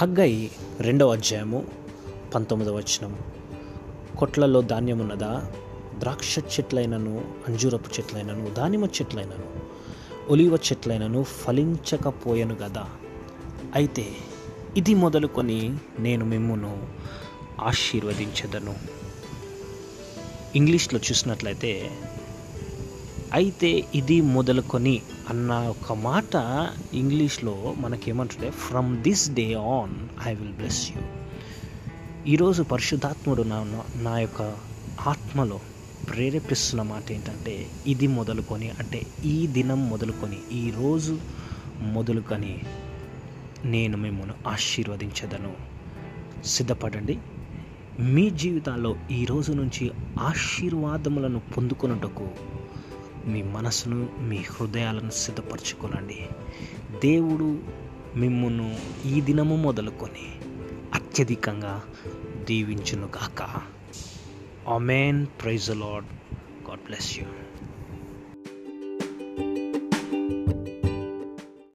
Haggai రెండవ అధ్యాయము పంతొమ్మిదవ వచనం. కొట్లలో ధాన్యమున్నదా? ద్రాక్ష చెట్లైనను అంజూరపు చెట్లైనను దానిమ్మ చెట్లైనను ఒలివ చెట్లైనను ఫలించకపోయాను కదా అయితే ఇది మొదలుకొని నేను మిమ్మును ఆశీర్వదించదను. ఇంగ్లీష్లో చూసినట్లయితే అయితే ఇది మొదలుకొని అన్న ఒక మాట ఇంగ్లీష్లో మనకేమంటుండే from this day on I will bless you ఈరోజు పరిశుద్ధాత్ముడు నా నా యొక్క ఆత్మలో ప్రేరేపిస్తున్న మాట ఏంటంటే ఇది మొదలుకొని అంటే ఈ దినం మొదలుకొని ఈరోజు మొదలుకొని నేను మిమ్మల్ని ఆశీర్వదించదను. సిద్ధపడండి. మీ జీవితాల్లో ఈ రోజు నుంచి ఆశీర్వాదములను పొందుకొనుటకు మీ మనసును మీ హృదయాలను సిద్ధపరచుకోనండి. దేవుడు మిమ్మును ఈ దినము మొదలుకొని అత్యధికంగా దీవించును కాక amen. Praise Lord God bless you.